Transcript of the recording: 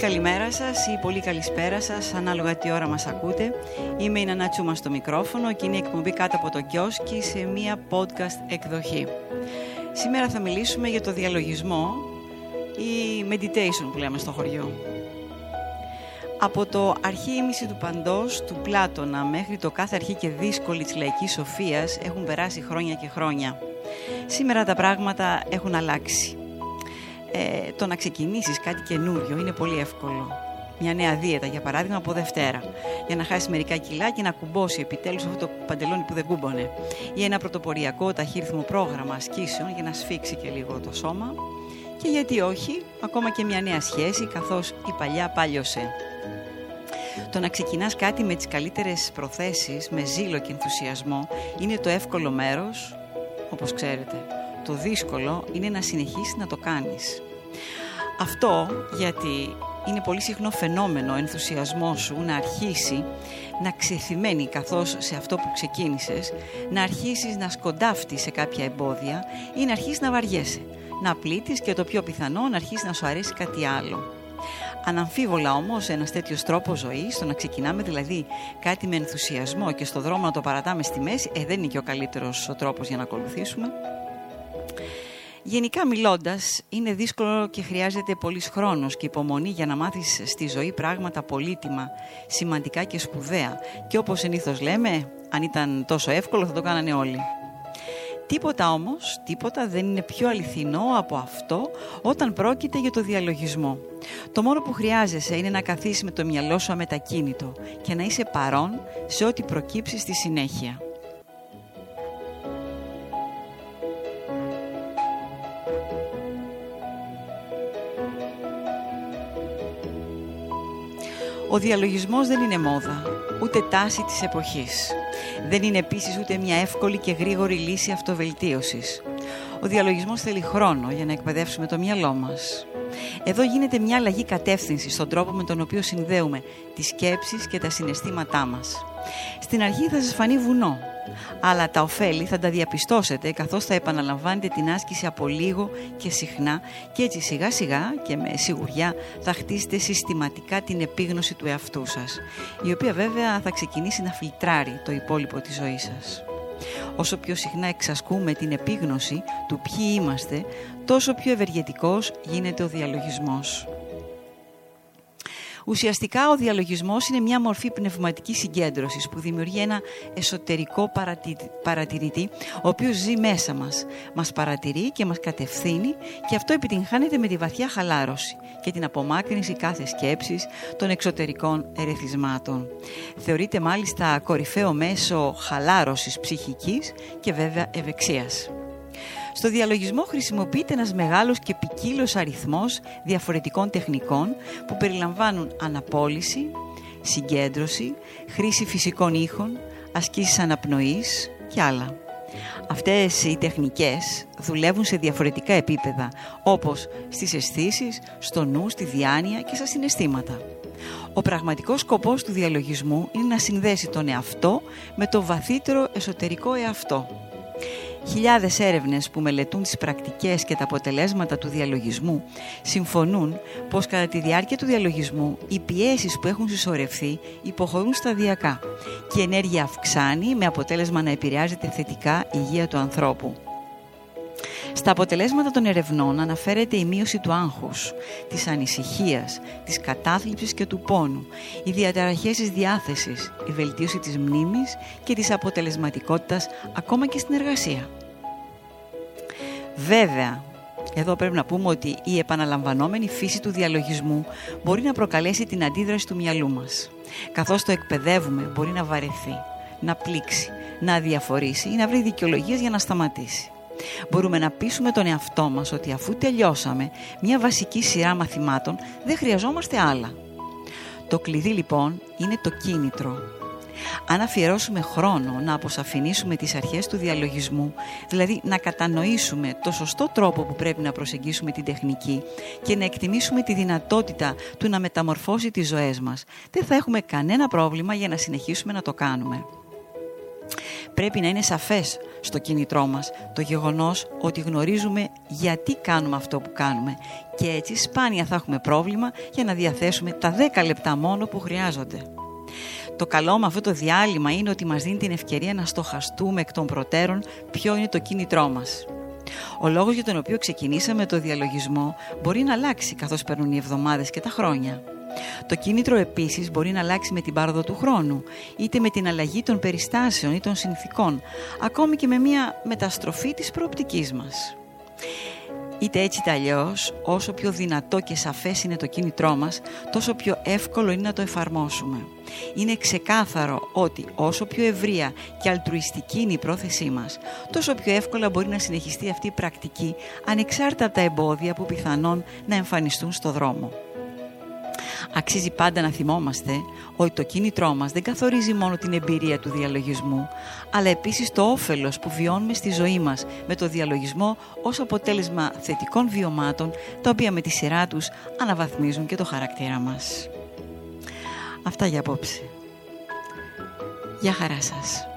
καλημέρα σας ή πολύ καλησπέρα σας, ανάλογα τι ώρα μας ακούτε. Είμαι η Νανά Τσούμα στο μικρόφωνο και είναι η εκπομπή κάτω από το κιόσκι σε μία podcast εκδοχή. Σήμερα θα μιλήσουμε για το διαλογισμό ή meditation που λέμε στο χωριό. Από το αρχή ήμιση του παντός, του Πλάτωνα, μέχρι το κάθε αρχή και δύσκολη της λαϊκής σοφίας έχουν περάσει χρόνια και χρόνια. Σήμερα τα πράγματα έχουν αλλάξει ε, το να ξεκινήσεις κάτι καινούριο είναι πολύ εύκολο. Μια νέα δίαιτα, για παράδειγμα, από Δευτέρα, για να χάσεις μερικά κιλά και να κουμπώσει επιτέλους αυτό το παντελόνι που δεν κούμπονε. Ή ένα πρωτοποριακό ταχύρυθμο πρόγραμμα ασκήσεων για να σφίξει και λίγο το σώμα. Και γιατί όχι, ακόμα και μια νέα σχέση, καθώς η παλιά πάλιωσε. Το να ξεκινάς κάτι με τις καλύτερες προθέσεις, με ζήλο και ενθουσιασμό, είναι το εύκολο μέρος, όπως ξέρετε. Το δύσκολο είναι να συνεχίσεις να το κάνεις. Αυτό γιατί είναι πολύ συχνό φαινόμενο ο ενθουσιασμός σου να αρχίσει να ξεθυμένει καθώς σε αυτό που ξεκίνησες, να αρχίσεις να σκοντάφτεις σε κάποια εμπόδια ή να αρχίσεις να βαριέσαι, να πλήττεις και το πιο πιθανό να αρχίσεις να σου αρέσει κάτι άλλο. Αναμφίβολα όμως ένας τέτοιος τρόπος ζωής, το να ξεκινάμε δηλαδή κάτι με ενθουσιασμό και στο δρόμο να το παρατάμε στη μέση, ε, δεν είναι και ο καλύτερος ο τρόπος για να ακολουθήσουμε. Γενικά μιλώντας, είναι δύσκολο και χρειάζεται πολύς χρόνος και υπομονή για να μάθεις στη ζωή πράγματα πολύτιμα, σημαντικά και σπουδαία. Και όπως συνήθως λέμε, αν ήταν τόσο εύκολο θα το κάνανε όλοι. Τίποτα όμως, τίποτα δεν είναι πιο αληθινό από αυτό όταν πρόκειται για το διαλογισμό. Το μόνο που χρειάζεσαι είναι να καθίσεις με το μυαλό σου αμετακίνητο και να είσαι παρόν σε ό,τι προκύψει στη συνέχεια. Ο διαλογισμός δεν είναι μόδα, ούτε τάση της εποχής. Δεν είναι επίσης ούτε μια εύκολη και γρήγορη λύση αυτοβελτίωσης. Ο διαλογισμός θέλει χρόνο για να εκπαιδεύσουμε το μυαλό μας. Εδώ γίνεται μια αλλαγή κατεύθυνσης στον τρόπο με τον οποίο συνδέουμε τις σκέψεις και τα συναισθήματά μας. Στην αρχή θα σας φανεί βουνό, αλλά τα ωφέλη θα τα διαπιστώσετε καθώς θα επαναλαμβάνετε την άσκηση από λίγο και συχνά και έτσι σιγά σιγά και με σιγουριά θα χτίσετε συστηματικά την επίγνωση του εαυτού σας η οποία βέβαια θα ξεκινήσει να φιλτράρει το υπόλοιπο της ζωής σας. Όσο πιο συχνά εξασκούμε την επίγνωση του ποιοι είμαστε, τόσο πιο ευεργετικός γίνεται ο διαλογισμός. Ουσιαστικά ο διαλογισμός είναι μια μορφή πνευματικής συγκέντρωσης που δημιουργεί ένα εσωτερικό παρατηρητή ο οποίος ζει μέσα μας. Μας παρατηρεί και μας κατευθύνει και αυτό επιτυγχάνεται με τη βαθιά χαλάρωση και την απομάκρυνση κάθε σκέψης των εξωτερικών ερεθισμάτων. Θεωρείται μάλιστα κορυφαίο μέσο χαλάρωσης ψυχικής και βέβαια ευεξίας. Στο διαλογισμό χρησιμοποιείται ένας μεγάλος και ποικίλος αριθμός διαφορετικών τεχνικών που περιλαμβάνουν αναπόλυση, συγκέντρωση, χρήση φυσικών ήχων, ασκήσεις αναπνοής και άλλα. Αυτές οι τεχνικές δουλεύουν σε διαφορετικά επίπεδα, όπως στις αισθήσεις, στο νου, στη διάνοια και στα συναισθήματα. Ο πραγματικός σκοπός του διαλογισμού είναι να συνδέσει τον εαυτό με το βαθύτερο εσωτερικό εαυτό. Χιλιάδες έρευνες που μελετούν τις πρακτικές και τα αποτελέσματα του διαλογισμού συμφωνούν πως κατά τη διάρκεια του διαλογισμού οι πιέσεις που έχουν συσσωρευθεί υποχωρούν σταδιακά και η ενέργεια αυξάνει με αποτέλεσμα να επηρεάζεται θετικά η υγεία του ανθρώπου. Στα αποτελέσματα των ερευνών αναφέρεται η μείωση του άγχους, της ανησυχίας, της κατάθλιψης και του πόνου, οι διαταραχές της διάθεσης, η βελτίωση της μνήμης και της αποτελεσματικότητας ακόμα και στην εργασία. Βέβαια, εδώ πρέπει να πούμε ότι η επαναλαμβανόμενη φύση του διαλογισμού μπορεί να προκαλέσει την αντίδραση του μυαλού μας. Καθώς το εκπαιδεύουμε μπορεί να βαρεθεί, να πλήξει, να αδιαφορήσει ή να βρει δικαιολογίες για να σταματήσει. Μπορούμε να πείσουμε τον εαυτό μας ότι αφού τελειώσαμε μια βασική σειρά μαθημάτων δεν χρειαζόμαστε άλλα. Το κλειδί λοιπόν είναι το κίνητρο. Αν αφιερώσουμε χρόνο να αποσαφηνίσουμε τις αρχές του διαλογισμού, δηλαδή να κατανοήσουμε το σωστό τρόπο που πρέπει να προσεγγίσουμε την τεχνική και να εκτιμήσουμε τη δυνατότητα του να μεταμορφώσει τις ζωές μας, δεν θα έχουμε κανένα πρόβλημα για να συνεχίσουμε να το κάνουμε. Πρέπει να είναι σαφές στο κίνητρό μας το γεγονός ότι γνωρίζουμε γιατί κάνουμε αυτό που κάνουμε και έτσι σπάνια θα έχουμε πρόβλημα για να διαθέσουμε τα 10 λεπτά μόνο που χρειάζονται. Το καλό με αυτό το διάλειμμα είναι ότι μας δίνει την ευκαιρία να στοχαστούμε εκ των προτέρων ποιο είναι το κίνητρό μας. Ο λόγος για τον οποίο ξεκινήσαμε το διαλογισμό μπορεί να αλλάξει καθώς περνούν οι εβδομάδες και τα χρόνια. Το κίνητρο επίσης μπορεί να αλλάξει με την πάροδο του χρόνου, είτε με την αλλαγή των περιστάσεων ή των συνθήκων, ακόμη και με μια μεταστροφή της προοπτικής μας. Είτε έτσι είτε αλλιώς, όσο πιο δυνατό και σαφές είναι το κίνητρό μας, τόσο πιο εύκολο είναι να το εφαρμόσουμε. Είναι ξεκάθαρο ότι όσο πιο ευρεία και αλτρουιστική είναι η πρόθεσή μας, τόσο πιο εύκολα μπορεί να συνεχιστεί αυτή η πρακτική ανεξάρτητα από τα εμπόδια που πιθανόν να εμφανιστούν στο δρόμο. Αξίζει πάντα να θυμόμαστε ότι το κίνητρό μας δεν καθορίζει μόνο την εμπειρία του διαλογισμού, αλλά επίσης το όφελος που βιώνουμε στη ζωή μας με το διαλογισμό ως αποτέλεσμα θετικών βιωμάτων, τα οποία με τη σειρά τους αναβαθμίζουν και το χαρακτήρα μας. Αυτά για απόψε. Γεια χαρά σας.